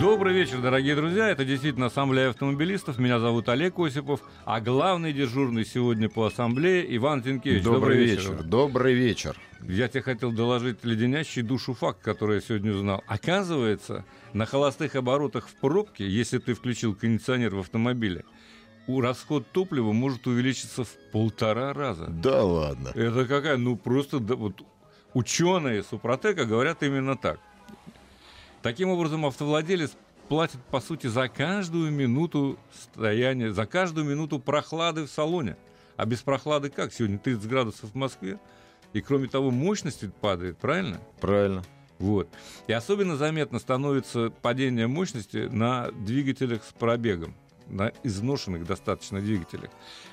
Добрый вечер, дорогие друзья. Это действительно Ассамблея автомобилистов. Меня зовут Олег Осипов, а главный дежурный сегодня по Ассамблее Иван Зинкевич. Добрый, Добрый вечер. вечер. Добрый вечер. Я тебе хотел доложить леденящий душу факт, который я сегодня узнал. Оказывается, на холостых оборотах в пробке, если ты включил кондиционер в автомобиле, у расход топлива может увеличиться в полтора раза. Да ладно. Это какая? Ну просто да, вот ученые Супротека говорят именно так. Таким образом, автовладелец платит, по сути, за каждую минуту стояния, за каждую минуту прохлады в салоне. А без прохлады как? Сегодня 30 градусов в Москве. И кроме того, мощность падает, правильно? Правильно. Вот. И особенно заметно становится падение мощности на двигателях с пробегом, на изношенных достаточно двигателях.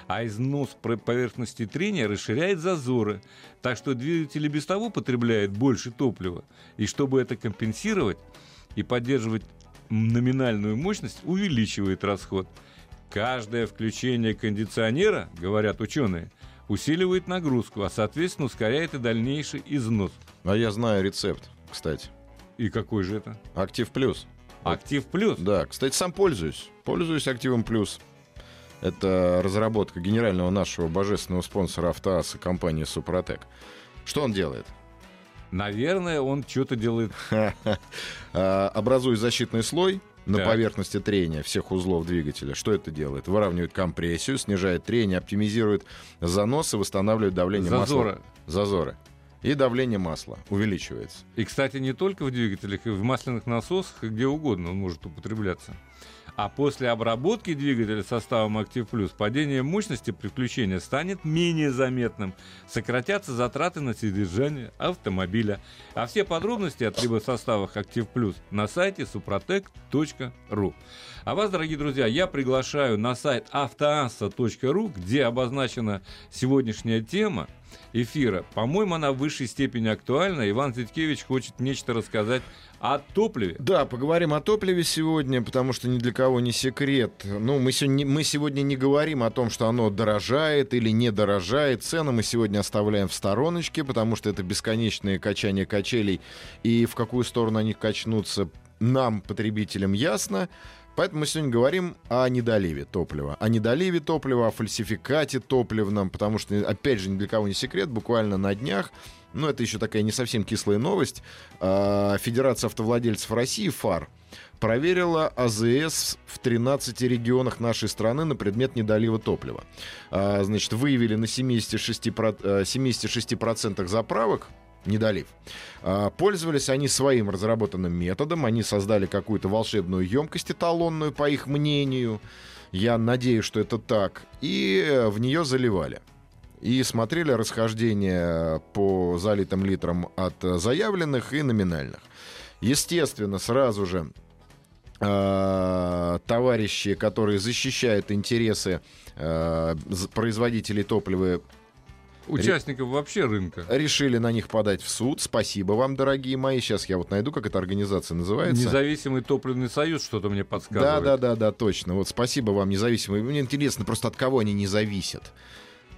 А износ поверхности трения расширяет зазоры, так что двигатель и без того потребляет больше топлива. И чтобы это компенсировать, и поддерживать номинальную мощность увеличивает расход. Каждое включение кондиционера, говорят ученые, усиливает нагрузку, а соответственно ускоряет и дальнейший износ. А я знаю рецепт, кстати. И какой же это? Актив плюс. Актив плюс? Да, кстати, сам пользуюсь. Пользуюсь активом плюс. Это разработка генерального нашего божественного спонсора автоаса компании Супротек. Что он делает? Наверное, он что-то делает. А, образует защитный слой на так. поверхности трения всех узлов двигателя. Что это делает? Выравнивает компрессию, снижает трение, оптимизирует заносы, восстанавливает давление Зазоры. масла. Зазоры. И давление масла увеличивается. И, кстати, не только в двигателях, и в масляных насосах, и где угодно он может употребляться. А после обработки двигателя составом Active Plus падение мощности при включении станет менее заметным. Сократятся затраты на содержание автомобиля. А все подробности о трибосоставах Active Plus на сайте suprotec.ru. А вас, дорогие друзья, я приглашаю на сайт автоасса.ру, где обозначена сегодняшняя тема – эфира. По-моему, она в высшей степени актуальна. Иван Зиткевич хочет нечто рассказать о топливе. Да, поговорим о топливе сегодня, потому что ни для кого не секрет. Ну, мы сегодня, мы сегодня не говорим о том, что оно дорожает или не дорожает. Цены мы сегодня оставляем в стороночке, потому что это бесконечные качания качелей. И в какую сторону они качнутся, нам, потребителям, ясно. Поэтому мы сегодня говорим о недоливе топлива. О недоливе топлива, о фальсификате топливном, потому что, опять же, ни для кого не секрет, буквально на днях ну, это еще такая не совсем кислая новость. А, Федерация автовладельцев России, ФАР, проверила АЗС в 13 регионах нашей страны на предмет недолива топлива. А, значит, выявили на 76%, 76% заправок недолив. А, пользовались они своим разработанным методом, они создали какую-то волшебную емкость эталонную, по их мнению. Я надеюсь, что это так. И в нее заливали. И смотрели расхождение по залитым литрам от заявленных и номинальных. Естественно, сразу же э, товарищи, которые защищают интересы э, производителей топлива, Участников Ре... вообще рынка. Решили на них подать в суд. Спасибо вам, дорогие мои. Сейчас я вот найду, как эта организация называется. Независимый топливный союз что-то мне подсказывает. Да, да, да, да, точно. Вот спасибо вам, независимый. Мне интересно просто от кого они не зависят.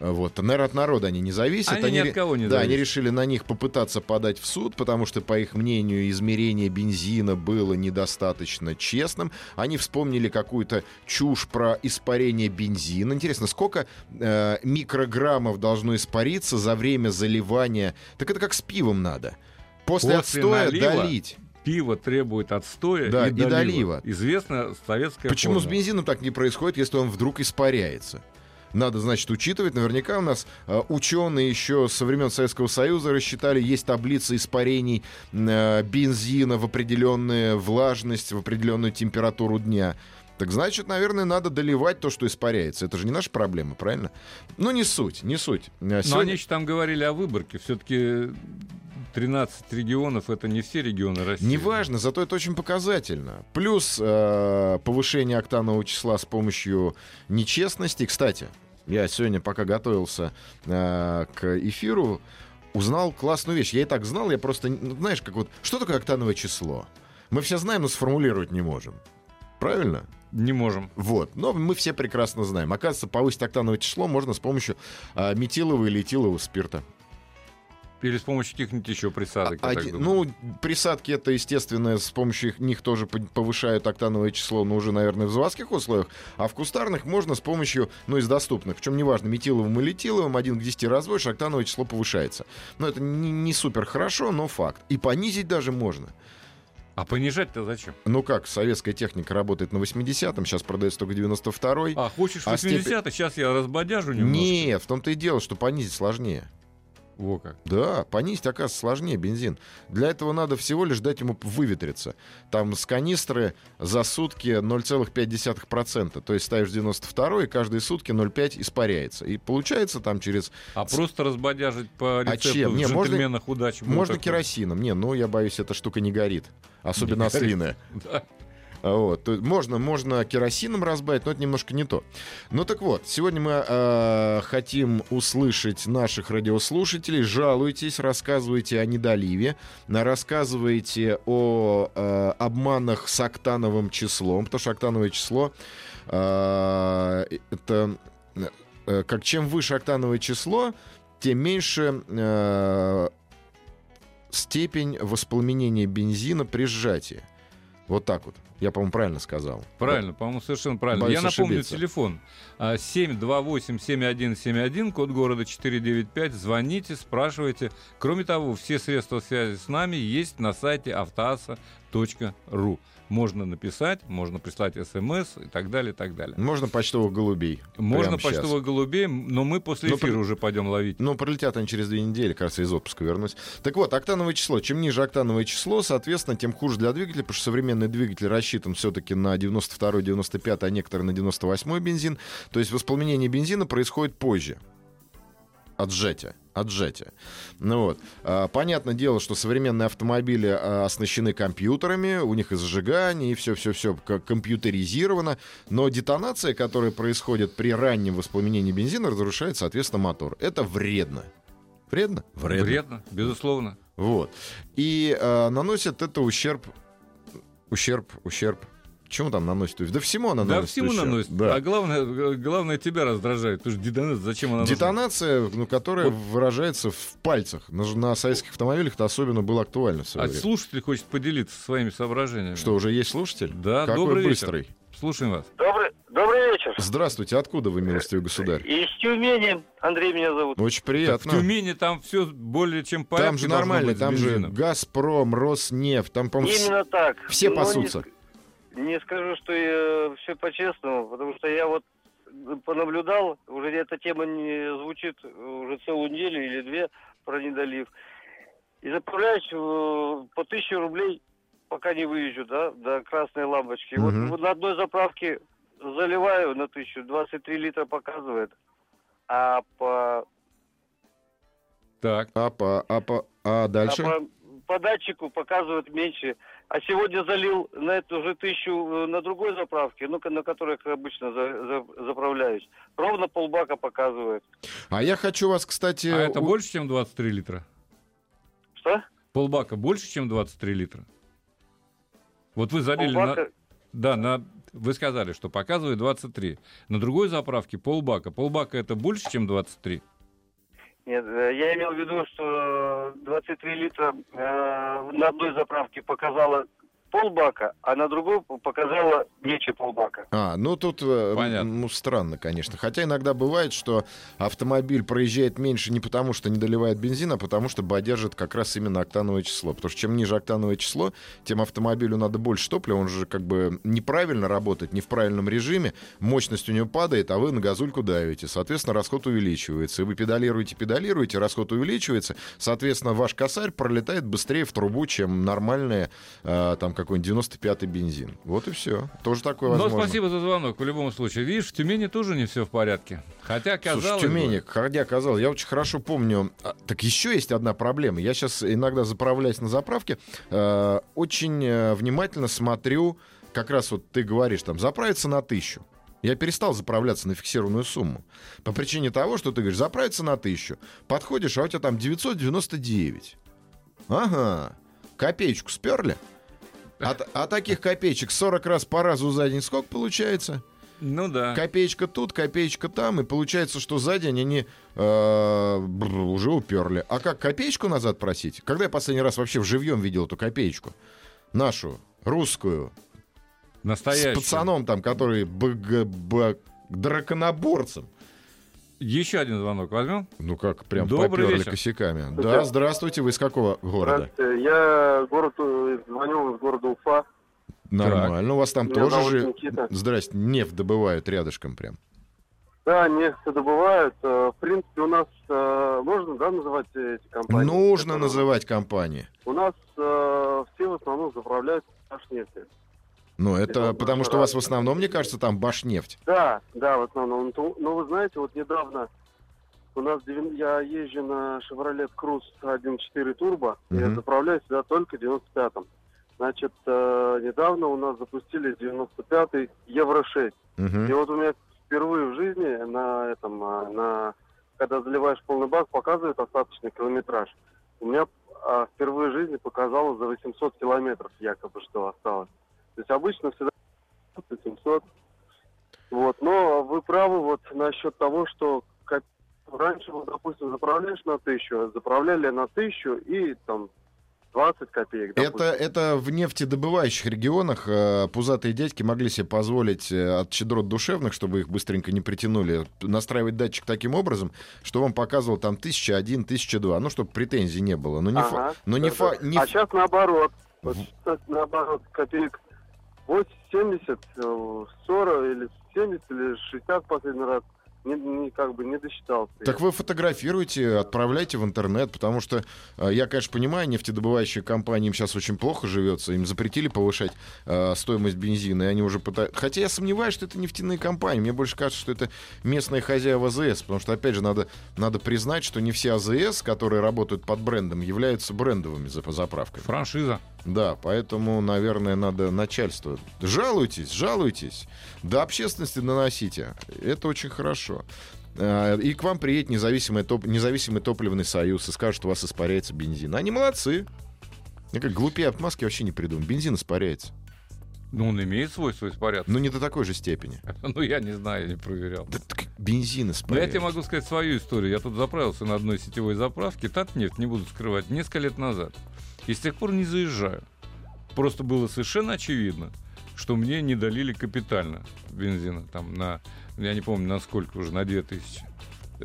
Вот. Наверное, от народа они не зависят. Они, они ни от кого не Да, зависят. они решили на них попытаться подать в суд, потому что, по их мнению, измерение бензина было недостаточно честным. Они вспомнили какую-то чушь про испарение бензина. Интересно, сколько э, микрограммов должно испариться за время заливания? Так это как с пивом надо. После, После отстоя налива долить пиво требует отстоя да, и, долива. и долива. Известно советская Почему формула. с бензином так не происходит, если он вдруг испаряется? Надо, значит, учитывать. Наверняка у нас э, ученые еще со времен Советского Союза рассчитали, есть таблица испарений э, бензина в определенную влажность, в определенную температуру дня. Так значит, наверное, надо доливать то, что испаряется. Это же не наша проблема, правильно? Ну, не суть, не суть. Сегодня... Но они еще там говорили о выборке. Все-таки 13 регионов это не все регионы России. Неважно, зато это очень показательно. Плюс э, повышение октанового числа с помощью нечестности. Кстати, я сегодня, пока готовился э, к эфиру, узнал классную вещь. Я и так знал, я просто, ну, знаешь, как вот, что такое октановое число? Мы все знаем, но сформулировать не можем. Правильно? Не можем. Вот. Но мы все прекрасно знаем. Оказывается, повысить октановое число можно с помощью э, метилового или этилового спирта. Или с помощью каких-нибудь еще присадок. А, я так оди- думаю. ну, присадки это, естественно, с помощью их- них тоже по- повышают октановое число, но уже, наверное, в заводских условиях. А в кустарных можно с помощью, ну, из доступных, причем неважно, метиловым или этиловым, 1 к 10 разводишь, октановое число повышается. Но это не, не супер хорошо, но факт. И понизить даже можно. А понижать-то зачем? Ну как, советская техника работает на 80-м, сейчас продается только 92-й. А, хочешь А 80 сейчас я разбодяжу немножко? Нет, в том-то и дело, что понизить сложнее. Во как. Да, понизить, оказывается, сложнее бензин. Для этого надо всего лишь дать ему выветриться. Там с канистры за сутки 0,5%. То есть ставишь 92 и каждые сутки 0,5 испаряется. И получается там через... А просто разбодяжить по А рецепту чем? Не, можно- удачи. Можно такое. керосином. Не, ну я боюсь, эта штука не горит. Особенно ослиная. Да. Вот. Можно, можно керосином разбавить, но это немножко не то. Ну так вот, сегодня мы э, хотим услышать наших радиослушателей. Жалуйтесь, рассказывайте о недоливе, рассказывайте о э, обманах с октановым числом, потому что октановое число э, это э, как чем выше октановое число, тем меньше э, степень воспламенения бензина при сжатии. Вот так вот. Я, по-моему, правильно сказал. Правильно, по-моему, совершенно правильно. Боюсь Я напомню ошибиться. телефон а, 728-7171, код города 495. Звоните, спрашивайте. Кроме того, все средства связи с нами есть на сайте автоаса.ру. Можно написать, можно прислать смс и так далее, и так далее. Можно почтовых голубей. Можно почтовых голубей, но мы после Но эфира при- уже пойдем ловить. Ну, пролетят они через две недели, кажется, из отпуска вернусь. Так вот, октановое число. Чем ниже октановое число, соответственно, тем хуже для двигателя, потому что современный двигатель рассчитан все-таки на 92 95 а некоторые на 98 бензин. То есть воспламенение бензина происходит позже. От сжатия. От сжатия. Ну вот. А, понятное дело, что современные автомобили а, оснащены компьютерами, у них и зажигание, и все-все-все компьютеризировано. Но детонация, которая происходит при раннем воспламенении бензина, разрушает, соответственно, мотор. Это вредно. Вредно? Вредно, безусловно. Вот. И э, наносит это ущерб, ущерб, ущерб. Чему там наносит? Да всему она Да, наносит всему ущерб. наносит. Да. А главное, главное тебя раздражает. Потому что детонация, зачем она нужна? Детонация, ну, которая выражается в пальцах. На, на советских автомобилях это особенно было актуально в А время. слушатель хочет поделиться своими соображениями. Что, уже есть слушатель? Да, Какой добрый быстрый. вечер. Слушаем вас. Добрый, добрый вечер. Здравствуйте, откуда вы, милостивый государь? Из Тюмени. Андрей меня зовут. Очень В приятно. Тюмени там все более чем порядке Там же нормально, там же бензином. Газпром, Роснефть, там, по-моему, с- Именно так. все Но пасутся. Не, не скажу, что все по-честному, потому что я вот понаблюдал, уже эта тема не звучит уже целую неделю или две про недолив. И заправляюсь э, по тысяче рублей, пока не выезжу, да, до красной лампочки. Вот, Мгм. вот на одной заправке заливаю на тысячу, 23 литра показывает, а по Так. а, по, а, по, а дальше? А по, по датчику показывает меньше. А сегодня залил на эту же тысячу э, на другой заправке, ну, на которой я обычно за- за- заправляюсь. Ровно полбака показывает. А я хочу вас, кстати... А это у- больше, чем 23 литра? Что? Полбака больше, чем 23 литра? Вот вы залили на... Полбака? Да, на... Вы сказали, что показывает 23. На другой заправке полбака. Полбака это больше, чем 23? Нет, э, я имел в виду, что 23 литра э, на одной заправке показала полбака, а на другой показала меньше полбака. А, ну тут, э, Понятно. ну странно, конечно. Хотя иногда бывает, что автомобиль проезжает меньше не потому, что не доливает бензин, а потому что бодяжит как раз именно октановое число. Потому что чем ниже октановое число, тем автомобилю надо больше топлива, он же как бы неправильно работает, не в правильном режиме, мощность у него падает, а вы на газульку давите. Соответственно, расход увеличивается. И вы педалируете, педалируете, расход увеличивается. Соответственно, ваш косарь пролетает быстрее в трубу, чем нормальная, э, там, какой-нибудь 95-й бензин. Вот и все. Тоже такое Но возможно. спасибо за звонок в любом случае. Видишь, в Тюмени тоже не все в порядке. Хотя, казалось Слушай, в Тюмени, бы, хотя казалось, я очень хорошо помню. а, Так еще есть одна проблема. Я сейчас иногда заправляюсь на заправке, э, очень э, внимательно смотрю, как раз вот ты говоришь, там, заправиться на тысячу. Я перестал заправляться на фиксированную сумму. По причине того, что ты говоришь, заправиться на тысячу. Подходишь, а у тебя там 999. Ага. Копеечку сперли? А, а таких копеечек 40 раз по разу за день сколько получается? ну да. Копеечка тут, копеечка там, и получается, что за день они э, бр, уже уперли. А как копеечку назад просить? Когда я последний раз вообще в живьем видел эту копеечку? Нашу, русскую, Настоящий. с пацаном там, который БГБ драконоборцем. Еще один звонок возьмем. Ну как, прям Добрый поперли вечер. косяками. Да, здравствуйте, вы из какого города? Здравствуйте, я город, э, звоню из города Уфа. Нормально, у вас там Меня тоже же, Никита. здрасте, нефть добывают рядышком прям. Да, нефть добывают. Э, В принципе, у нас э, можно, да, называть эти компании? Нужно которые- называть компании. У нас все в основном заправляют наш нефть. Ну, это потому что у вас в основном, мне кажется, там башнефть. Да, да, в основном. Но вы знаете, вот недавно у нас я езжу на Chevrolet Cruze 1.4 Turbo, я Мгм. заправляю сюда только 95-м. Значит, э, недавно у нас запустили 95-й Евро-6. Мгм. И вот у меня впервые в жизни на этом, а, на, когда заливаешь полный бак, показывает остаточный километраж. У меня а, впервые в жизни показало за 800 километров якобы, что осталось. То есть обычно всегда 700. Вот, но вы правы вот насчет того, что как раньше, вот, допустим, заправляешь на тысячу, заправляли на тысячу и там 20 копеек. Это, допустим. это в нефтедобывающих регионах э, пузатые дядьки могли себе позволить э, от щедрот душевных, чтобы их быстренько не притянули, настраивать датчик таким образом, что он показывал там 1001, 1002, ну, чтобы претензий не было. Но не, фа- Ага, но не, да, фа- да. не А сейчас наоборот. Вот сейчас наоборот, копеек 8, 70, э, 40 или 70 или 60 в последний раз. Не, не- как бы не досчитался. Так вы фотографируйте, отправляйте в интернет, потому что э, я, конечно, понимаю, нефтедобывающие компании им сейчас очень плохо живется, им запретили повышать э, стоимость бензина, и они уже пытаются... Хотя я сомневаюсь, что это нефтяные компании, мне больше кажется, что это местные хозяева АЗС, потому что, опять же, надо, надо признать, что не все АЗС, которые работают под брендом, являются брендовыми зап- заправками. Франшиза. Да, поэтому, наверное, надо начальство. Жалуйтесь, жалуйтесь. До общественности доносите. Это очень хорошо. А, И к вам приедет независимый, топ, независимый топливный союз и скажет, что у вас испаряется бензин. Они молодцы. Я как глупее отмазки вообще не придумал. Бензин испаряется. Ну, он имеет свой свой порядок. Но не до такой же степени. Ну, я не знаю, я не проверял. Да так бензин Но испаряется. я тебе могу сказать свою историю. Я тут заправился на одной сетевой заправке, Татнефть, не буду скрывать, несколько лет назад. И с тех пор не заезжаю. Просто было совершенно очевидно, что мне не долили капитально бензина. Там на, я не помню, на сколько уже, на 2000.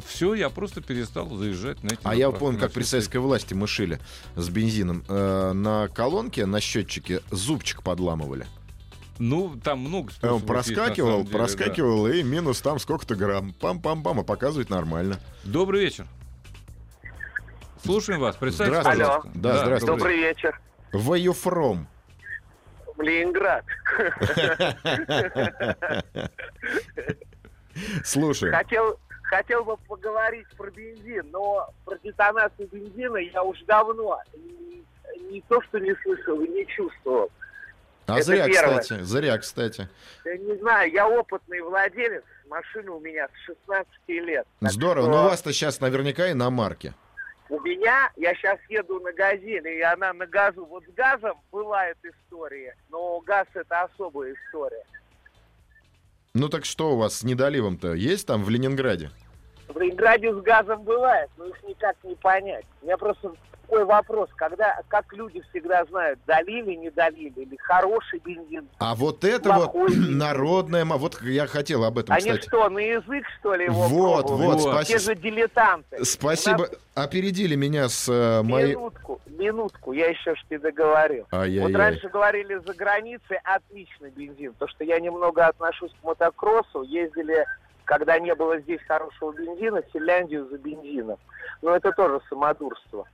Все, я просто перестал заезжать на эти А я помню, как при советской власти мы шили с бензином. Э, на колонке, на счетчике зубчик подламывали. Ну, там много Э, Он способов есть, на проскакивал, самом деле, да. проскакивал, и минус там сколько-то грамм. Пам-пам-пам, а показывает нормально. Добрый вечер. Слушаем вас. Представьте, Здравствуйте. пожалуйста. Да, здравствуйте. добрый вечер. Where you from? Ленинград. Слушай, Хотел, хотел бы поговорить про бензин, но про детонацию бензина я уже давно не, не то, что не слышал и не чувствовал. а это зря, первое. кстати, зря, кстати. Я не знаю, я опытный владелец, машины у меня с 16 лет. Здорово, что но у вас-то сейчас наверняка и на марке. У меня, я сейчас еду на газели, и она на газу. Вот с газом была эта история, но газ это особая история. Ну так что у вас с недоливом-то есть там в Ленинграде? В Ленинграде с газом бывает, но их никак не понять. Меня просто такой вопрос, когда, как люди всегда знают, долили, не долили, или хороший бензин. А вот это вот ма- Вот я хотел об этом, Они кстати. что, на язык, что ли, его Вот, пробовали? вот, Вот. Те спасибо. же дилетанты. Спасибо. Нас- Опередили меня с э, моей... Минутку, минутку, я еще ж не договорил. Ай-яй-яй. Вот раньше говорили за границей отличный бензин, то что я немного отношусь к мотокроссу, ездили, когда не было здесь хорошего бензина, Финляндию за бензином. Но это тоже самодурство.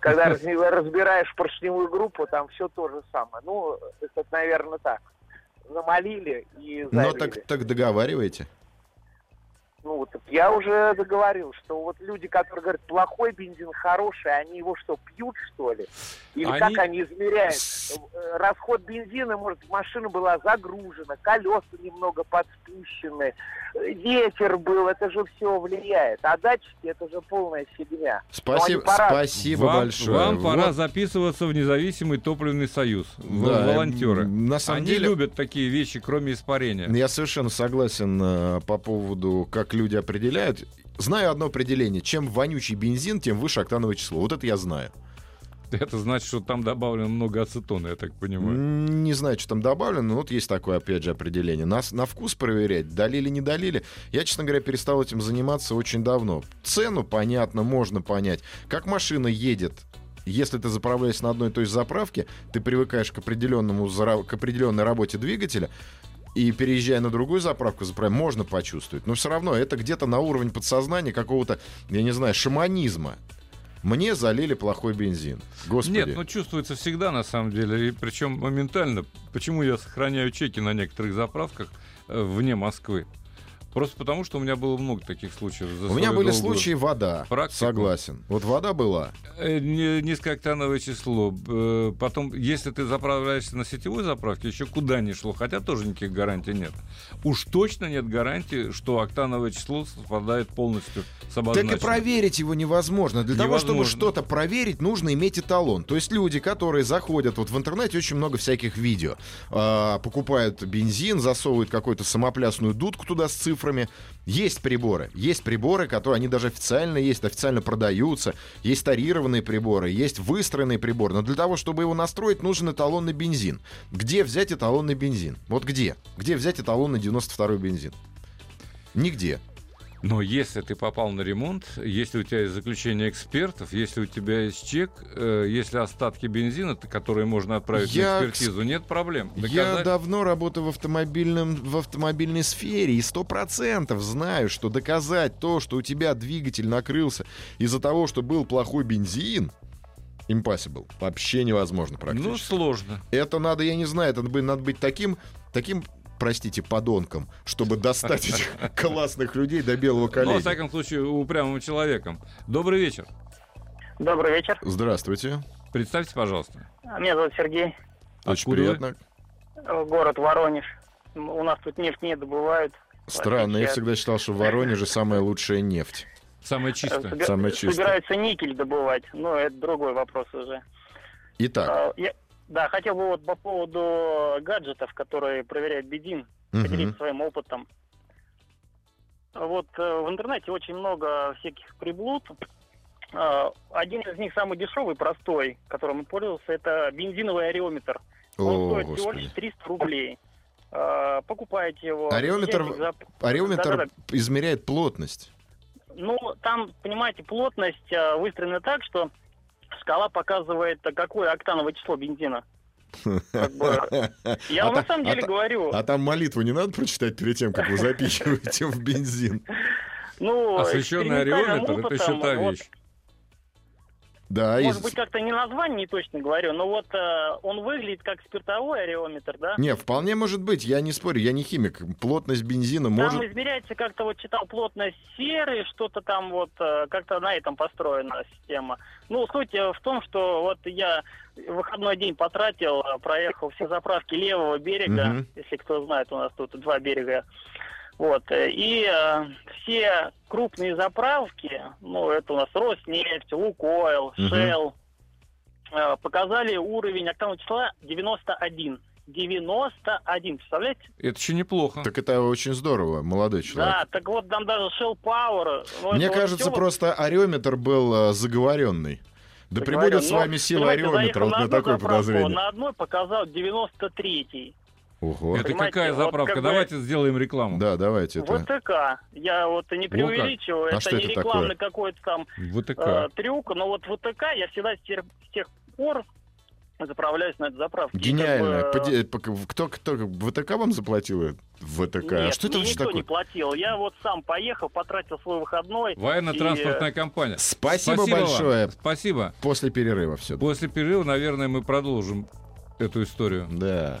Когда разбираешь поршневую группу, там все то же самое. Ну, это, наверное, так. Замолили и Но залили. так, так договариваете. Ну, вот я уже договорил, что вот люди, которые говорят, плохой бензин, хороший, они его что, пьют, что ли? Или Они- как они измеряют? Э, Расход бензина, может, машина была загружена, колеса немного подспущены, э, ветер был, это же все влияет. А датчики, это же полная фигня. Спасибо, пора- спасибо вам, большое. вам пора Вот, записываться в независимый топливный союз. В- Да, волонтеры. на самом Они деле- любят такие вещи, кроме испарения. Я совершенно согласен э, по поводу, как люди определяют. Знаю одно определение. Чем вонючий бензин, тем выше октановое число. Вот это я знаю. Это значит, что там добавлено много ацетона, я так понимаю. Не знаю, что там добавлено, но вот есть такое, опять же, определение. Нас на вкус проверять, долили, не долили. Я, честно говоря, перестал этим заниматься очень давно. Цену, понятно, можно понять. Как машина едет, если ты заправляешься на одной и той же заправке, ты привыкаешь к, определенному, к определенной работе двигателя, и переезжая на другую заправку, заправ... можно почувствовать. Но все равно это где-то на уровень подсознания какого-то, я не знаю, шаманизма. Мне залили плохой бензин. Господи. Нет, ну чувствуется всегда на самом деле, и причем моментально. Почему я сохраняю чеки на некоторых заправках э, вне Москвы? Просто потому, что у меня было много таких случаев. за У меня были случаи вода. практику. Согласен. Вот вода была. Э, Низкооктановое число. Потом, если ты заправляешься на сетевой заправке, еще куда ни шло, хотя тоже никаких гарантий нет. Уж точно нет гарантии, что октановое число совпадает полностью с Так обозначенным. и проверить его невозможно. Для того, чтобы Невозможно. что-то проверить, нужно иметь эталон. То есть люди, которые заходят, вот в интернете очень много всяких видео, а, покупают бензин, засовывают какую-то самоплясную дудку туда с цифрами. Есть приборы, есть приборы, которые они даже официально есть, официально продаются. Есть тарированные приборы, есть выстроенный прибор. Но для того, чтобы его настроить, нужен эталонный бензин. Где взять эталонный бензин? Вот где? Где взять эталонный 92-й бензин? Нигде. Но если ты попал на ремонт, если у тебя есть заключение экспертов, если у тебя есть чек, э, если остатки бензина, которые можно отправить Я, на экспертизу, нет проблем. Я Доказать- давно работаю в, автомобильном, в автомобильной сфере и сто процентов знаю, что доказать то, что у тебя двигатель накрылся из-за того, что был плохой бензин, impossible. Вообще невозможно Ну, практически. сложно. Это надо, я не знаю, это надо быть таким, таким, простите, подонком, чтобы достать этих классных людей до белого Но, во коленя. всяком случае, упрямым человеком. Добрый вечер. Добрый вечер. Здравствуйте. Представьте, пожалуйста. Меня зовут Сергей. Очень Откуда вы? приятно. Э, Город Воронеж. У нас тут нефть не добывают. Странно, я всегда считал, что в Воронеже самая лучшая нефть. Самое Э, чистое. собира- Самое чистое. Собираются никель добывать. Но это другой вопрос уже. Итак, А, я- да, хотел бы вот по поводу гаджетов, которые бензин, мгм. поделиться своим опытом. Вот э, в интернете очень много всяких приблуд. А, Один из них самый дешевый, простой, которым я пользовался, это бензиновый ареометр. Он О, стоит всего Господи. лишь 300 рублей. А, Покупаете его. Ареометр- за- Ареометр Да-да-да. измеряет плотность. Ну, там, понимаете, плотность э, выстроена так, что шкала показывает, какое октановое число бензина. Как бы, Я А вам на та- самом а деле та- говорю. А там молитву не надо прочитать перед тем, как вы запихиваете в бензин. Ну, Освещенный ареометр это еще та вот, Да, и... Может быть, как-то не название не точно говорю, но вот э, он выглядит как спиртовой ареометр, да? Не, вполне может быть, я не спорю, я не химик. Плотность бензина Там может... измеряется как-то вот читал плотность серы, что-то там вот э, как-то на этом построена система. Ну, суть э, в том, что вот я выходной день потратил, э, проехал все заправки левого берега, если кто знает, у нас тут два берега. Вот, э, и э, все крупные заправки, ну, это у нас Роснефть, Лукойл. Shell, э, показали уровень октанового числа 91. 91, представляете? Это еще неплохо. Так это очень здорово, молодой человек. Да, так вот там даже Shell Power. ну, Мне кажется, вот просто ареометр был э, заговоренный. Да прибудет с Но, вами сила ареометра, вот на такое заправку, подозрение. На одной показал 93-й. Ого. Это Понимаете, какая вот заправка? как бы- Давайте сделаем рекламу. Да, давайте это. ВТК. Я вот не преувеличиваю, А это что не это рекламный такое? какой-то там ВТК. э, трюк, но вот ВТК я всегда с тех, с тех пор заправляюсь на этой заправке. И как Гениально. бы, Поди- пок- Кто, кто, ВТК вам заплатил ВТК? А Нет, что это вообще никто такое? не платил. Я вот сам поехал, потратил свой выходной. Военно-транспортная компания. Спасибо, вам. большое. Спасибо. После перерыва все. После перерыва, наверное, мы продолжим эту историю. Да.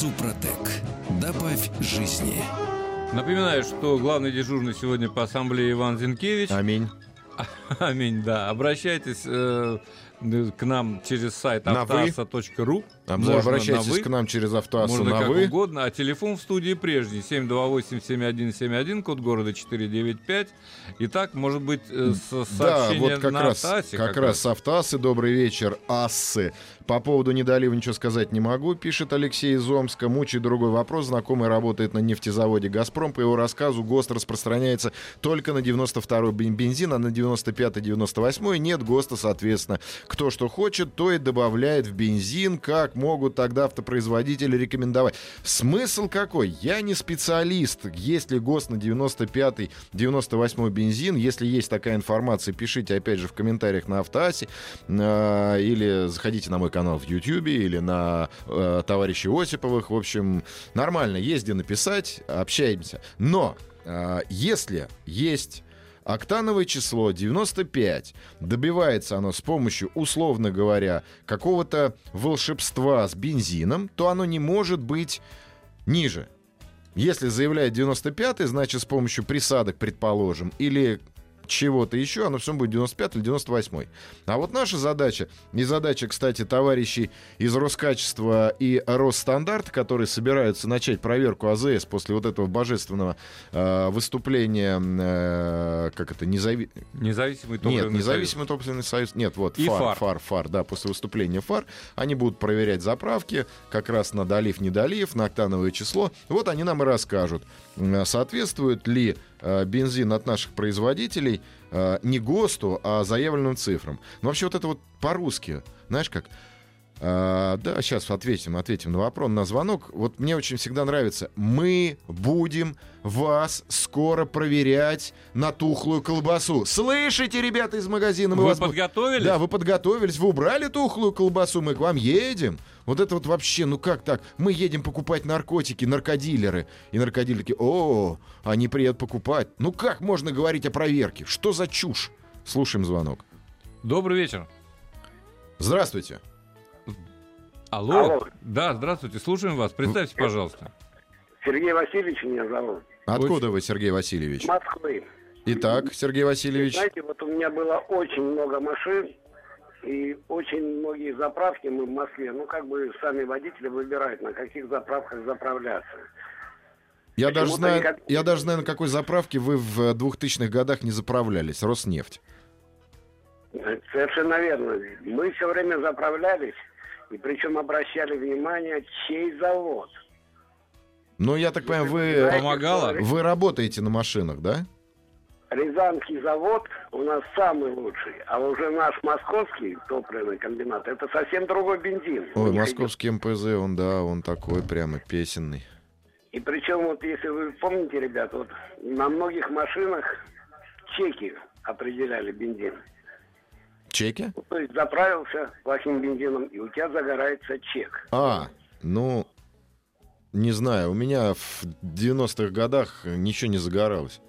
Супротек. Добавь жизни. Напоминаю, что главный дежурный сегодня по ассамблее Иван Зинкевич. Аминь. Аминь, да. Обращайтесь э, к нам через сайт автоаса.ру. А Можно Обращайтесь на вы. к нам через автоассу Можно на как вы. угодно, а телефон в студии прежний 728-7171, код города 495. Итак, может быть, э, с- Да, вот как на раз, Автоасе как раз с автоассы. Добрый вечер, ассы. По поводу недолива ничего сказать не могу, пишет Алексей из Омска. Мучает другой вопрос. Знакомый работает на нефтезаводе «Газпром». По его рассказу, ГОСТ распространяется только на 92-й бен- бензин, а на 95-98 нет ГОСТа, соответственно. Кто что хочет, то и добавляет в бензин, как могут тогда автопроизводители рекомендовать. Смысл какой? Я не специалист. Есть ли ГОСТ на 95-й, 98-й бензин? Если есть такая информация, пишите опять же в комментариях на Автоасе э, или заходите на мой канал в Ютьюбе или на э, товарищей Осиповых. В общем, нормально, есть где написать, общаемся. Но э, если есть Октановое число 95. Добивается оно с помощью, условно говоря, какого-то волшебства с бензином, то оно не может быть ниже. Если заявляет 95, значит с помощью присадок, предположим, или чего-то еще, оно все будет 95 или 98. А вот наша задача, и задача, кстати, товарищей из Роскачества и Росстандарт, которые собираются начать проверку АЗС после вот этого божественного э, выступления, э, как это, незави... Независимый Нет, топливный независимый топливный союз. Нет, вот И фар, ФАР. фар, фар, да, после выступления фар. Они будут проверять заправки, как раз на долив, недолив, на октановое число. Вот они нам и расскажут, соответствует ли э, бензин от наших производителей не ГОСТу, а заявленным цифрам. Но вообще вот это вот по-русски, знаешь как? А, да, сейчас ответим, ответим на вопрос, на звонок. Вот мне очень всегда нравится. Мы будем вас скоро проверять на тухлую колбасу. Слышите, ребята из магазина? Мы Вы вас подготовились? Да, вы подготовились, вы убрали тухлую колбасу, мы к вам едем. Вот это вот вообще, ну как так? Мы едем покупать наркотики, наркодилеры. И наркодилеры такие, о, они приедут покупать. Ну как можно говорить о проверке? Что за чушь? Слушаем звонок. Добрый вечер. Здравствуйте. Алло. Алло. Да, здравствуйте, слушаем вас. Представьте, пожалуйста. Сергей Васильевич меня зовут. Откуда вы, Сергей Васильевич? Москвы. Итак, Сергей Васильевич. Знаете, вот у меня было очень много машин, и очень многие заправки мы в Москве, ну, как бы сами водители выбирают, на каких заправках заправляться. Я даже, знаю, никак- я даже знаю, на какой заправке вы в 2000-х годах не заправлялись. Роснефть. Это Совершенно верно. Мы все время заправлялись, и причем обращали внимание, чей завод. Ну, я так понимаю, вы, Знаете, что вы работаете на машинах, да? Рязанский завод у нас самый лучший, а уже наш московский топливный комбинат, это совсем другой бензин. Ой, московский МПЗ, он, да, он такой прямо песенный. И причем, вот если вы помните, ребят, вот на многих машинах чеки определяли бензин. Чеки? Ну, То есть заправился плохим бензином, и у тебя загорается чек. А, ну, не знаю, у меня в 90-х годах ничего не загоралось.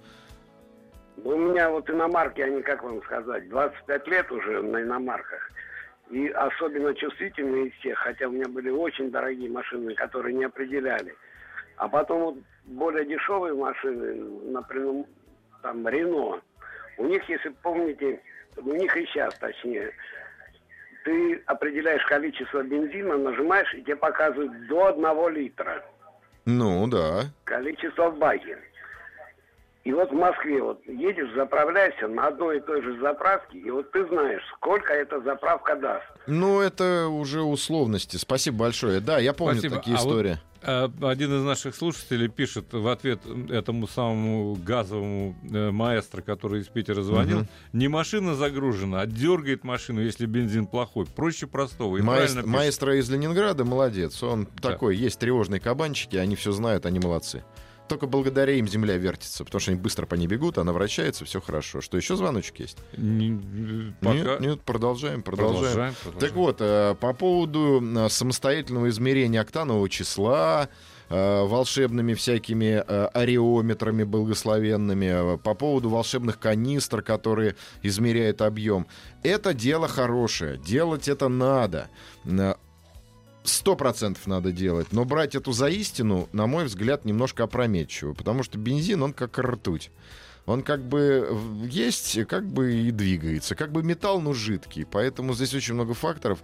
Ну, У меня вот иномарки, они, как вам сказать, 25 лет уже на иномарках. И особенно чувствительные из всех, хотя у меня были очень дорогие машины, которые не определяли. А потом вот более дешевые машины, например, там Рено, у них, если помните, у них и сейчас точнее, ты определяешь количество бензина, нажимаешь, и тебе показывают до одного литра Ну, да. количество в баке. И вот в Москве вот едешь, заправляешься на одной и той же заправке, и вот ты знаешь, сколько эта заправка даст. Ну, это уже условности. Спасибо большое. Да, я помню Спасибо. такие А вот истории. А, Один из наших слушателей пишет в ответ этому самому газовому э, маэстро, который из Питера звонил, Мгм. не машина загружена, а дергает машину, если бензин плохой. Проще простого. И Маэст-. Маэстро из Ленинграда молодец. Он Да. такой, есть тревожные кабанчики, они все знают, они молодцы. Только благодаря им земля вертится, потому что они быстро по ней бегут, она вращается, все хорошо. Что еще звоночек есть? Не- пока- Нет, нет, продолжаем, продолжаем. Продолжаем, Так продолжаем. вот, э, по поводу э, самостоятельного измерения октанового числа, э, волшебными всякими ареометрами благословенными, по поводу волшебных канистр, которые измеряют объем. Это дело хорошее, делать это надо. Сто процентов надо делать, но брать эту за истину, на мой взгляд, немножко опрометчиво, потому что бензин, он как ртуть. Он как бы в- есть, как бы и двигается. Как бы металл, но жидкий. Поэтому здесь очень много факторов,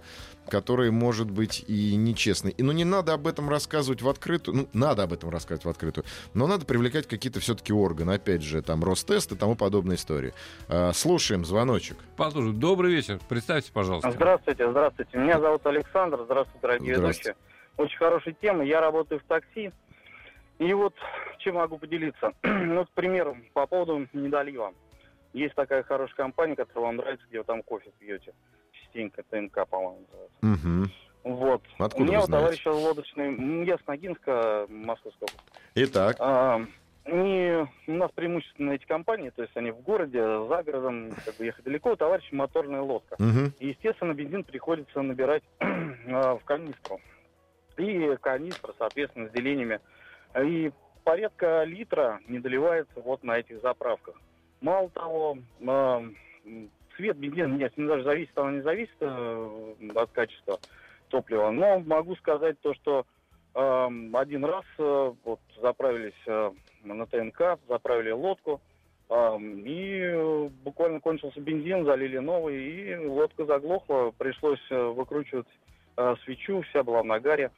которые, может быть, и нечестны. И, ну, не надо об этом рассказывать в открытую. Ну, надо об этом рассказывать в открытую. Но надо привлекать какие-то все-таки органы. Опять же, там, Ростест и тому подобные истории. А, слушаем звоночек. Послушай, добрый вечер. Представьте, пожалуйста. Здравствуйте, здравствуйте. Меня зовут Александр. Здравствуйте, дорогие Здравствуйте. ведущие. Очень хорошая тема. Я работаю в такси. И вот чем могу поделиться. ну, к примеру, по поводу недолива. Есть такая хорошая компания, которая вам нравится, где вы там кофе пьете. Частенько, ТНК, по-моему, называется. Мгм. Вот. Откуда У меня вы знаете? товарищ лодочный, я с Ногинска, Московская область. Итак, А, и у нас преимущественно эти компании, то есть они в городе, за городом, как бы ехать далеко, у товарища моторная лодка. мгм. И, естественно, бензин приходится набирать а, в канистру. И канистра, соответственно, с делениями. И порядка литра не доливается вот на этих заправках. Мало того, а, цвет бензина, нет, не даже зависит, оно не зависит э, от качества топлива. Но могу сказать то, что а, один раз э, вот заправились э, на ТНК, заправили лодку, а, и буквально кончился бензин, залили новый, и лодка заглохла. Пришлось выкручивать свечу, вся была в нагаре.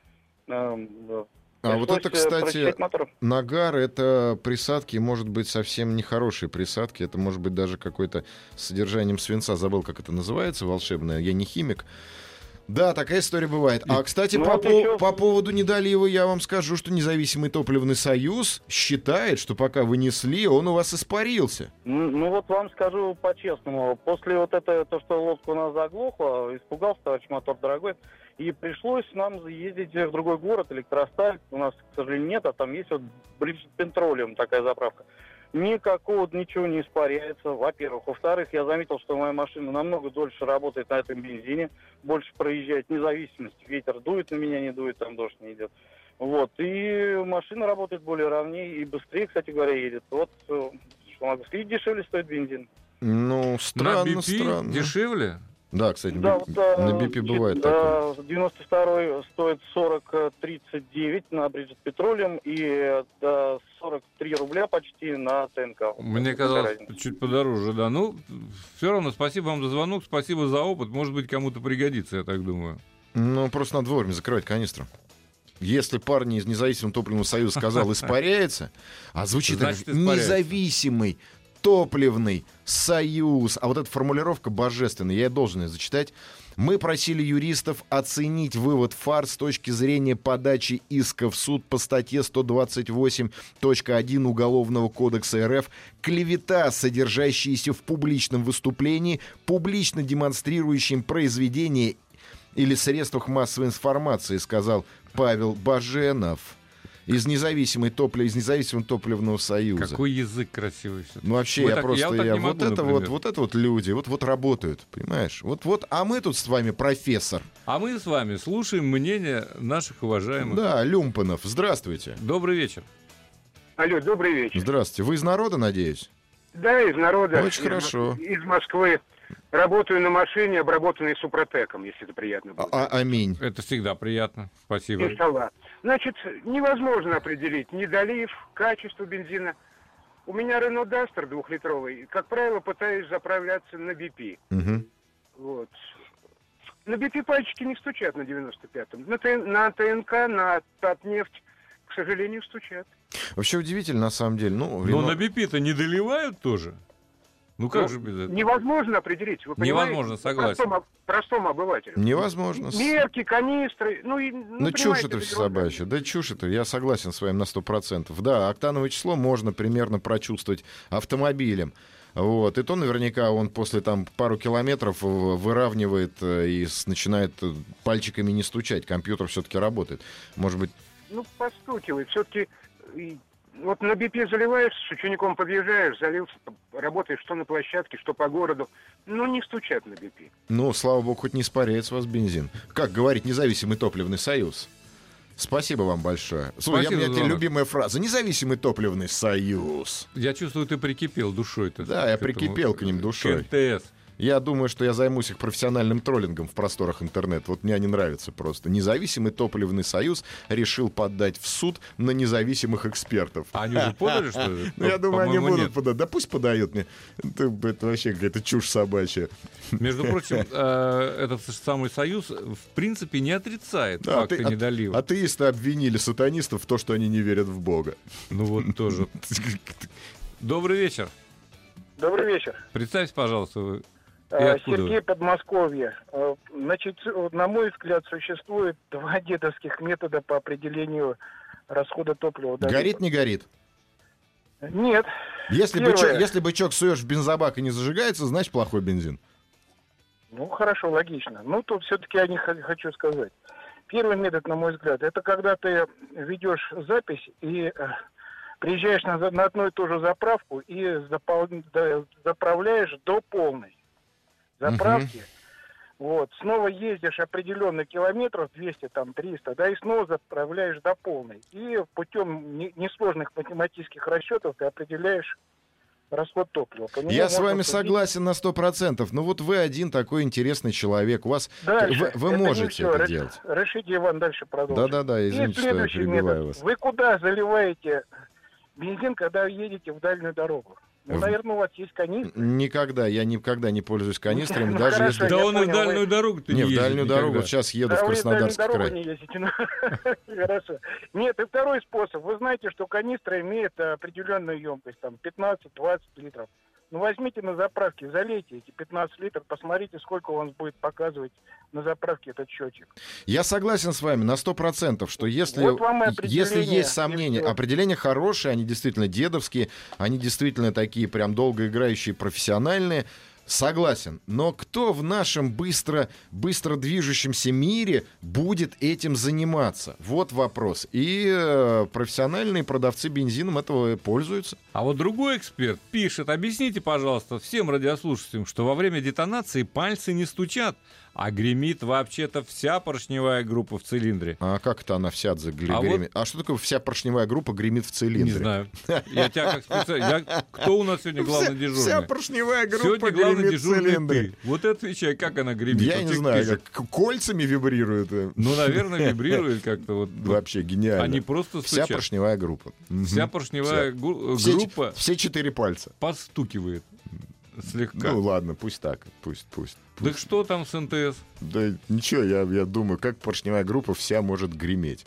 А вот это, кстати. Нагар — это присадки, может быть, совсем нехорошие присадки. Это может быть даже какой-то содержанием свинца. Забыл, как это называется, волшебное. Я не химик. Да, такая история бывает. А, кстати, Ну, по, по- еще- по поводу недолива я вам скажу, что независимый топливный союз считает, что пока вы несли, он у вас испарился. Ну, ну вот вам скажу по-честному, после вот это, то, что лодка у нас заглохла, испугался товарищ мотор дорогой, и пришлось нам ездить в другой город, электросталь, у нас, к сожалению, нет, а там есть вот British Petroleum такая заправка. Никакого ничего не испаряется, во-первых. Во-вторых, я заметил, что моя машина намного дольше работает на этом бензине, больше проезжает, независимости. Ветер дует на меня, не дует, там дождь не идет. Вот, и машина работает более ровнее и быстрее, кстати говоря, едет. Вот, э, что могу сказать, и дешевле стоит бензин. Ну, На странно, BP странно. дешевле? Да, кстати, Да, би- вот, э, на BP бывает такое. э, 92 стоит 40-39 на Bridget Petroleum и э, до 43 рубля почти на ТНК. Мне казалось, чуть подороже, да. Ну, все равно, спасибо вам за звонок, спасибо за опыт. Может быть, кому-то пригодится, я так думаю. Ну, просто надо вовремя закрывать канистру. Если парни из независимого топливного союза сказал испаряется, а звучит так, Значит, испаряется. независимый топливный союз. А вот эта формулировка божественная, я должен ее зачитать. Мы просили юристов оценить вывод ФАР с точки зрения подачи иска в суд по статье 128.1 Уголовного кодекса РФ «Клевета, содержащаяся в публичном выступлении, публично демонстрирующем произведение или средствах массовой информации, сказал Павел Баженов из независимой топлив... из независимого топливного союза. Какой язык красивый. всё-таки. Ну, вообще, Вы я так- просто, вот я, так не вот могу, это вот, например. вот это вот люди, вот, вот работают, понимаешь? Вот, вот, а мы тут с вами профессор. А мы с вами слушаем мнение наших уважаемых. Да, Люмпанов, здравствуйте. Добрый вечер. Алло, добрый вечер. Здравствуйте. Вы из народа, надеюсь? Да, из народа. Очень Из- хорошо. Из Москвы. Работаю на машине, обработанной супротеком, если это приятно А- будет. а- аминь. Это всегда приятно. Спасибо. Иншаллах. Значит, невозможно определить недолив, качество бензина. У меня Renault Duster двухлитровый. Как правило, пытаюсь заправляться на BP. Мгм. Вот. На BP пальчики не стучат на 95-м. На, на ТНК, на Татнефть, к сожалению, стучат. Вообще удивительно, на самом деле. Ну, Но Рено- на BP-то не доливают тоже? Ну как Ну, же без этого? Невозможно определить. Вы понимаете? Невозможно, согласен. Простому, простому обывателю. Невозможно. Мерки, канистры, ну и... Ну, Ну, чушь это все собачья. Да чушь это, я согласен с вами на 100%. Да, октановое число можно примерно прочувствовать автомобилем. Вот. И то наверняка он после там пару километров э, выравнивает э, и начинает э, пальчиками не стучать. Компьютер все-таки работает. Может быть, Ну, постукивает. Все-таки вот на BP заливаешь, с учеником подъезжаешь, залился, работаешь что на площадке, что по городу. Ну, не стучат на BP. ну, слава богу, хоть не испаряет с вас бензин. Как говорит независимый топливный союз. Спасибо вам большое. Слушай, я, Спасибо у меня любимая фраза. Независимый топливный союз. Я чувствую, ты прикипел душой-то. Да, я этому- прикипел к ним душой. К НТС. Я думаю, что я займусь их профессиональным троллингом в просторах интернета. Вот мне они нравятся просто. Независимый топливный союз решил подать в суд на независимых экспертов. А они уже подали, что ли? Ну, я думаю, они будут подать. Да пусть подают мне. Это, это вообще какая-то чушь собачья. Между прочим, э, этот самый союз в принципе не отрицает Да, факты ты- а- недолива. Атеисты обвинили сатанистов в том, что они не верят в Бога. Ну вот тоже. Добрый вечер. Добрый вечер. Представьте, пожалуйста, вы. И Э, откуда? Сергей Подмосковье. Э, Значит, э, на мой взгляд, существует два дедовских метода по определению расхода топлива. Горит, не горит? Нет. Если, бычок, если бычок суешь в бензобак и не зажигается, значит плохой бензин. Ну, хорошо, логично. Ну, тут все-таки я не хочу сказать. Первый метод, на мой взгляд, это когда ты ведешь запись и приезжаешь на, на одну и ту же заправку и запол- да, заправляешь до полной заправки. Вот, снова ездишь определенный километров, 200, там, 300, да, и снова заправляешь до полной. И путем не- несложных математических расчетов ты определяешь расход топлива. По Я с вами судить. согласен на 100%. Ну вот вы один такой интересный человек. У вас Дальше. вы, вы Это можете это делать. Разрешите, Иван, дальше продолжить. Да-да-да, извините, что я перебиваю метод. вас. Вы куда заливаете бензин, когда едете в дальнюю дорогу? Ну, наверное, у вас есть канистра. Никогда, я никогда не пользуюсь канистрами, Ну, даже хорошо, если... Да он и в понял, дальнюю вы- дорогу-то Не, не в дальнюю никогда. дорогу вот сейчас еду Да в вы в дальнюю Краснодарский дорогу край. не ездите. ну. Хорошо. Нет, и второй способ. Вы знаете, что канистра имеет определенную емкость, там 15-20 литров. Ну, возьмите на заправке, залейте эти 15 литров, посмотрите, сколько вас будет показывать на заправке этот счетчик. Я согласен с вами на 100%, что если, Вот вам если есть сомнения, определения хорошие, они действительно дедовские, они действительно такие прям долгоиграющие, профессиональные, согласен. Но кто в нашем быстро, быстро движущемся мире будет этим заниматься? Вот вопрос. И э, профессиональные продавцы бензином этого пользуются. А вот другой эксперт пишет, объясните, пожалуйста, всем радиослушателям, что во время детонации пальцы не стучат, а гремит вообще-то вся поршневая группа в цилиндре. А как это она вся загре- А вот-? А что такое вся поршневая группа гремит в цилиндре? Не знаю. Я тебя как специалист... я- Кто у нас сегодня главный Вся- дежурный? Вся поршневая группа Сегодня главный гремит в дежурный цилиндре. ты. Вот отвечай, как она гремит. Я не знаю, как кольцами вибрирует. Ну, наверное, вибрирует как-то вот. Вообще гениально. Они просто Вся стучат. поршневая группа. Вся поршневая Вся. Группа все четыре пальца. постукивает слегка. Ну ладно, пусть так, пусть, пусть. Пусть. что там с НТС? Да ничего, я, я думаю, как поршневая группа вся может греметь.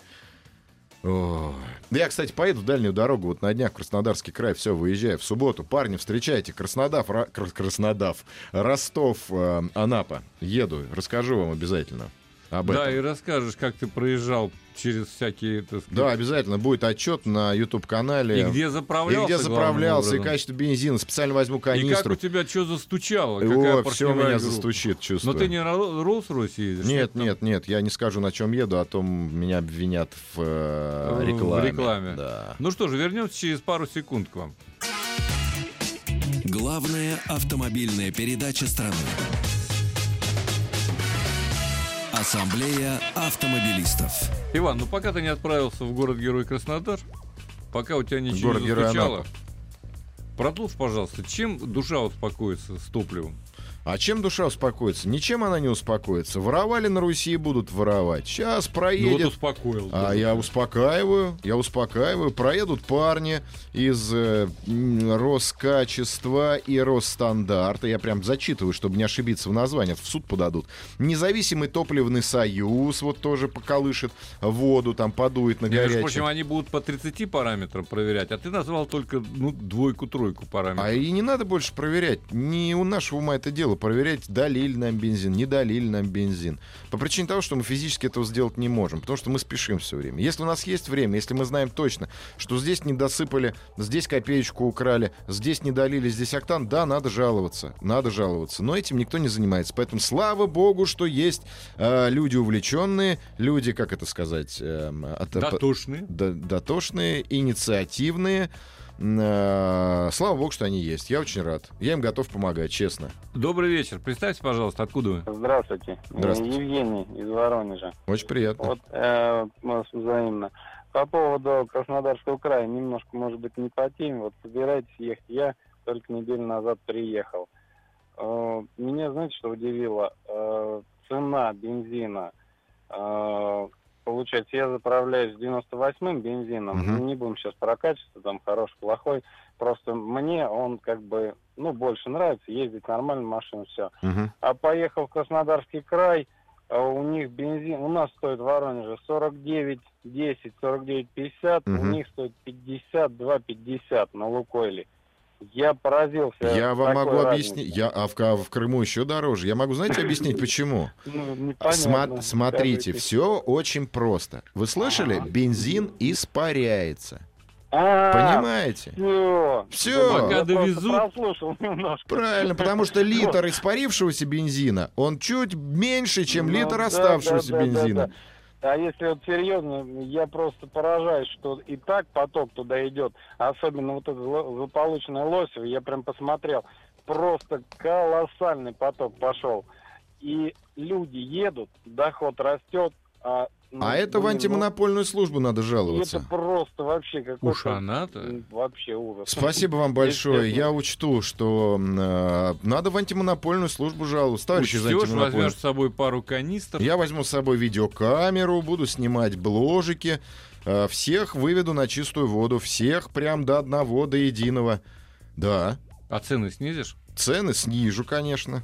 Ой. Да Я, кстати, поеду в дальнюю дорогу вот на днях в Краснодарский край, все, выезжаю в субботу. Парни, встречайте, Краснодав, Ра- Кр- Краснодав, Ростов, э, Анапа. Еду, расскажу вам обязательно об Да, этом. и расскажешь, как ты проезжал через всякие... так сказать, Да, обязательно будет отчет на YouTube-канале. И где И заправлялся, где главным заправлялся, и качество бензина. Специально возьму И как канистру. у тебя что застучало? О, Какая все у меня группа? застучит, чувствую. Но ты не Роллс-Ройс едешь? Нет, нет, нет, я не скажу, на чем еду, а то меня обвинят в э, В рекламе. рекламе. Да. Ну что же, вернемся через пару секунд к вам. Главная автомобильная передача страны. Ассамблея автомобилистов. Иван, ну пока ты не отправился в город-герой Краснодар, пока у тебя ничего Город-герой не застучало, Анапа. продолжь, пожалуйста, чем душа успокоится с топливом? А чем душа успокоится? Ничем она не успокоится. Воровали на Руси и будут воровать. Сейчас Ну вот проедет. успокоил. А да. я успокаиваю, я успокаиваю. Проедут парни из э, Роскачества и Росстандарта. Я прям зачитываю, чтобы не ошибиться в названиях. В суд подадут. Независимый топливный союз вот тоже поколышет воду, там подует на Между горячее. прочим, они будут по 30 параметрам проверять, а ты назвал только ну, двойку-тройку параметров. А и не надо больше проверять. Не у нашего ума это дело. Проверять, долили нам бензин, не долили нам бензин. По причине того, что мы физически этого сделать не можем. Потому что мы спешим все время. Если у нас есть время, если мы знаем точно, что здесь не досыпали, здесь копеечку украли, здесь не долили, здесь октан, да, надо жаловаться. Надо жаловаться. Но этим никто не занимается. Поэтому слава богу, что есть э, люди увлеченные, люди, как это сказать... эм, от- Дотошные. д- дотошные, инициативные. Э, Слава богу, что они есть. Я очень рад. Я им готов помогать, честно. Добрый вечер. Представьте, пожалуйста, откуда вы? Здравствуйте. Здравствуйте. Евгений из Воронежа. Очень приятно. Вот э, взаимно. По поводу Краснодарского края, немножко, может быть, не по теме. Вот собираетесь ехать. Я только неделю назад приехал. Э, меня, знаете, что удивило? Э, цена бензина. Получается, я заправляюсь 98-м бензином. Мгм. Не будем сейчас про качество, там хороший, плохой. Просто мне он как бы, ну, больше нравится. Ездить нормально, машина, все. Мгм. А поехал в Краснодарский край, а у них бензин, у нас стоит в Воронеже 49 10, 49 50, у Мгм. них стоит 52 50 на Лукойле. Я поразился. Я вам могу объяснить. Я, а в, Ка- в Крыму еще дороже. Я могу, знаете, объяснить, почему? Ну, Сма- смотрите, Скажите. все очень просто. Вы слышали? Бензин испаряется. А, Понимаете? Все. Пока довезут. Правильно, потому что литр испарившегося бензина, он чуть меньше, чем Ну литр оставшегося да, да, бензина. да. А если вот серьезно, я просто поражаюсь, что и так поток туда идет. Особенно вот это злополучное Лосево, я прям посмотрел. Просто колоссальный поток пошел. И люди едут, доход растет. А, ну, А это в блин, ну, антимонопольную службу надо Это жаловаться. просто вообще какой-то... Уж она-то. Вообще ужас. Спасибо вам большое. Я учту, что э, надо в антимонопольную службу жаловаться. Товарищи из Учтешь, возьмешь с собой пару канистр. Я возьму с собой видеокамеру, буду снимать бложики. э, Всех выведу на чистую воду. Всех прям до одного, до единого. Да. А цены снизишь? Цены снижу, конечно.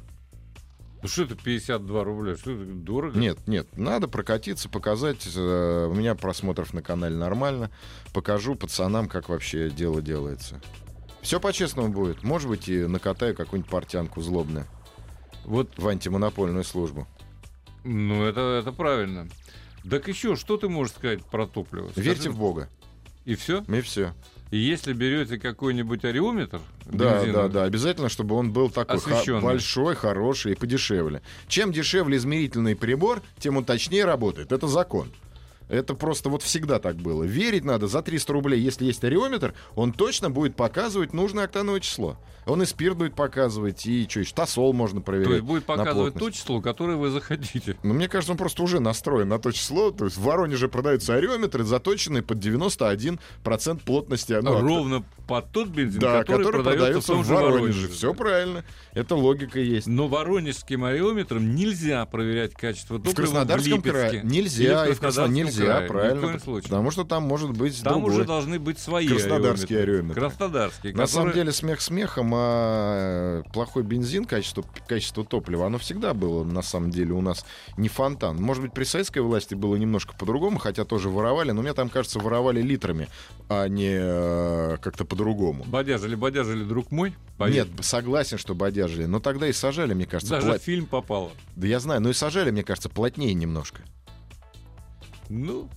Ну что это 52 рубля? Что это дорого? Нет, нет, надо прокатиться, показать. э, У меня просмотров на канале нормально. Покажу пацанам, как вообще дело делается. Все по-честному будет. Может быть, и накатаю какую-нибудь портянку злобную Вот, в антимонопольную службу. ну это, это правильно. Так еще, что ты можешь сказать про топливо? Верьте Скажи. в Бога. И все? И все. И если берете какой-нибудь ареометр, Да, да, да. Обязательно, чтобы он был такой Освещенный. большой, хороший и подешевле. Чем дешевле измерительный прибор, тем он точнее работает. Это закон. Это просто вот всегда так было. Верить надо за 300 рублей, если есть ареометр, он точно будет показывать нужное октановое число. Он и спирт будет показывать, и что еще, тосол можно проверять. то есть будет показывать то число, которое вы захотите. Ну, мне кажется, он просто уже настроен на то число. То есть в Воронеже продаются ареометры, заточенные под 91% плотности. ну, Ровно под тот бензин, Да, который, который продается, продается в в же Воронеже. Все правильно. Это логика есть. Но воронежским ареометром нельзя проверять качество топлива В Краснодарском крае нельзя, и в Краснодарском Краснодарском нельзя, крае. Ни в правильно. коем случае. Потому что там может быть Там другой. уже должны быть свои Краснодарские ареометры. Краснодарские. На самом деле смех смехом, а плохой бензин, качество, качество топлива, оно всегда было на самом деле у нас не фонтан. Может быть, при советской власти было немножко по-другому, хотя тоже воровали, но мне там кажется, воровали литрами, а не э, как-то по-другому. Бодяжили, бодяжили, друг мой. поверь. Нет, согласен, что бодяжили, но тогда и сажали, мне кажется, Даже пла- в фильм попало. Да я знаю, но и сажали, мне кажется, плотнее немножко. Ну,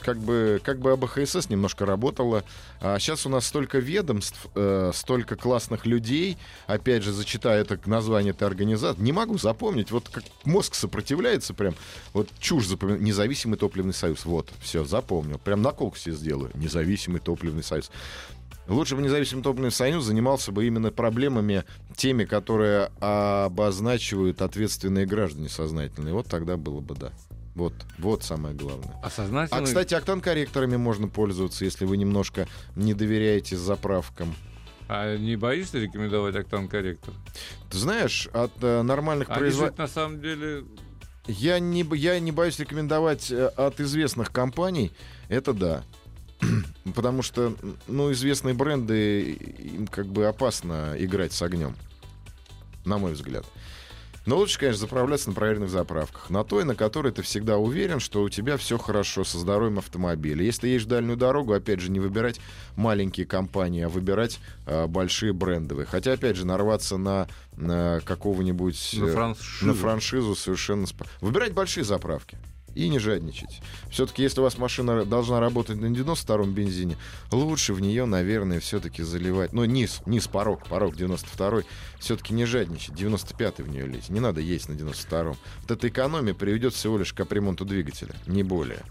как бы, как бы АБХСС немножко работала. А сейчас у нас столько ведомств, э, столько классных людей. Опять же, зачитаю это название этой организации. Не могу запомнить. Вот как мозг сопротивляется прям. Вот чушь запоминаю. Независимый топливный союз. Вот, все, запомнил. Прям наколку себе сделаю. Независимый топливный союз. Лучше бы независимый топливный союз занимался бы именно проблемами, теми, которые обозначивают ответственные граждане сознательные. Вот тогда было бы да. Вот, вот самое главное. а сознательно... А, кстати, октан-корректорами можно пользоваться, если вы немножко не доверяете заправкам. А не боишься рекомендовать октан-корректор? Ты знаешь, от э, нормальных Они производителей... на самом деле... Я не, я не боюсь рекомендовать э, от известных компаний, это да. Потому что, ну, известные бренды, им как бы опасно играть с огнем. На мой взгляд. Но лучше, конечно, заправляться на проверенных заправках. На той, на которой ты всегда уверен, что у тебя все хорошо со здоровьем автомобиля. Если едешь дальнюю дорогу, опять же, не выбирать маленькие компании, а выбирать э, большие брендовые. Хотя, опять же, нарваться на, на какого-нибудь... На э, франшизу. на франшизу совершенно... Выбирать большие заправки. И не жадничать. Все-таки, если у вас машина должна работать на 92-м бензине, лучше в нее, наверное, все-таки заливать. Ну, низ, низ порог, порог 92-й. Все-таки не жадничать. 95-й в нее лезть. Не надо есть на 92-м. Вот эта экономия приведет всего лишь к капремонту двигателя. Не более.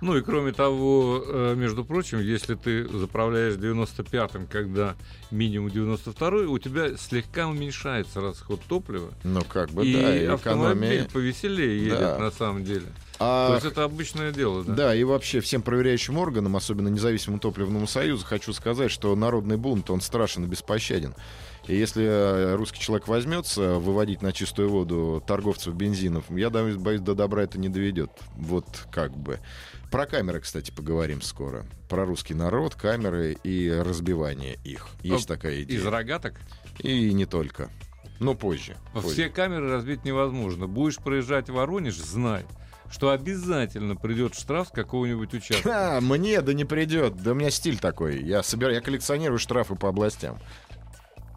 Ну и кроме того, э, между прочим, если ты заправляешь 95-м, когда минимум 92-й, у тебя слегка уменьшается расход топлива. Ну, как бы, и да, и автомобиль экономия. повеселее едет Да. на самом деле. А То есть это обычное дело, да? Да, и вообще всем проверяющим органам, особенно независимому топливному союзу, хочу сказать, что народный бунт, он страшен и беспощаден. И если э, русский человек возьмется выводить на чистую воду торговцев бензинов, я боюсь, до добра это не доведет. Вот как бы. Про камеры, кстати, поговорим скоро. Про русский народ, камеры и разбивание их. Есть Ну, такая идея. Из рогаток? И не только. Но позже. позже. Все камеры разбить невозможно. Будешь проезжать в Воронеж, знай, что обязательно придет штраф с какого-нибудь участка. А, мне да не придет. Да у меня стиль такой. Я собираю, я коллекционирую штрафы по областям.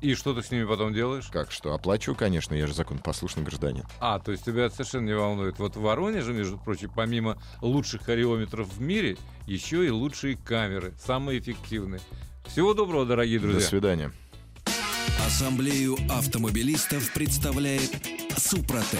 И что ты с ними потом делаешь? Как что? Оплачу, конечно, я же законопослушный гражданин. А, то есть тебя это совершенно не волнует. Вот в Воронеже, между прочим, помимо лучших хореометров в мире, еще и лучшие камеры, самые эффективные. Всего доброго, дорогие друзья. До свидания. Ассамблею автомобилистов представляет Супротек.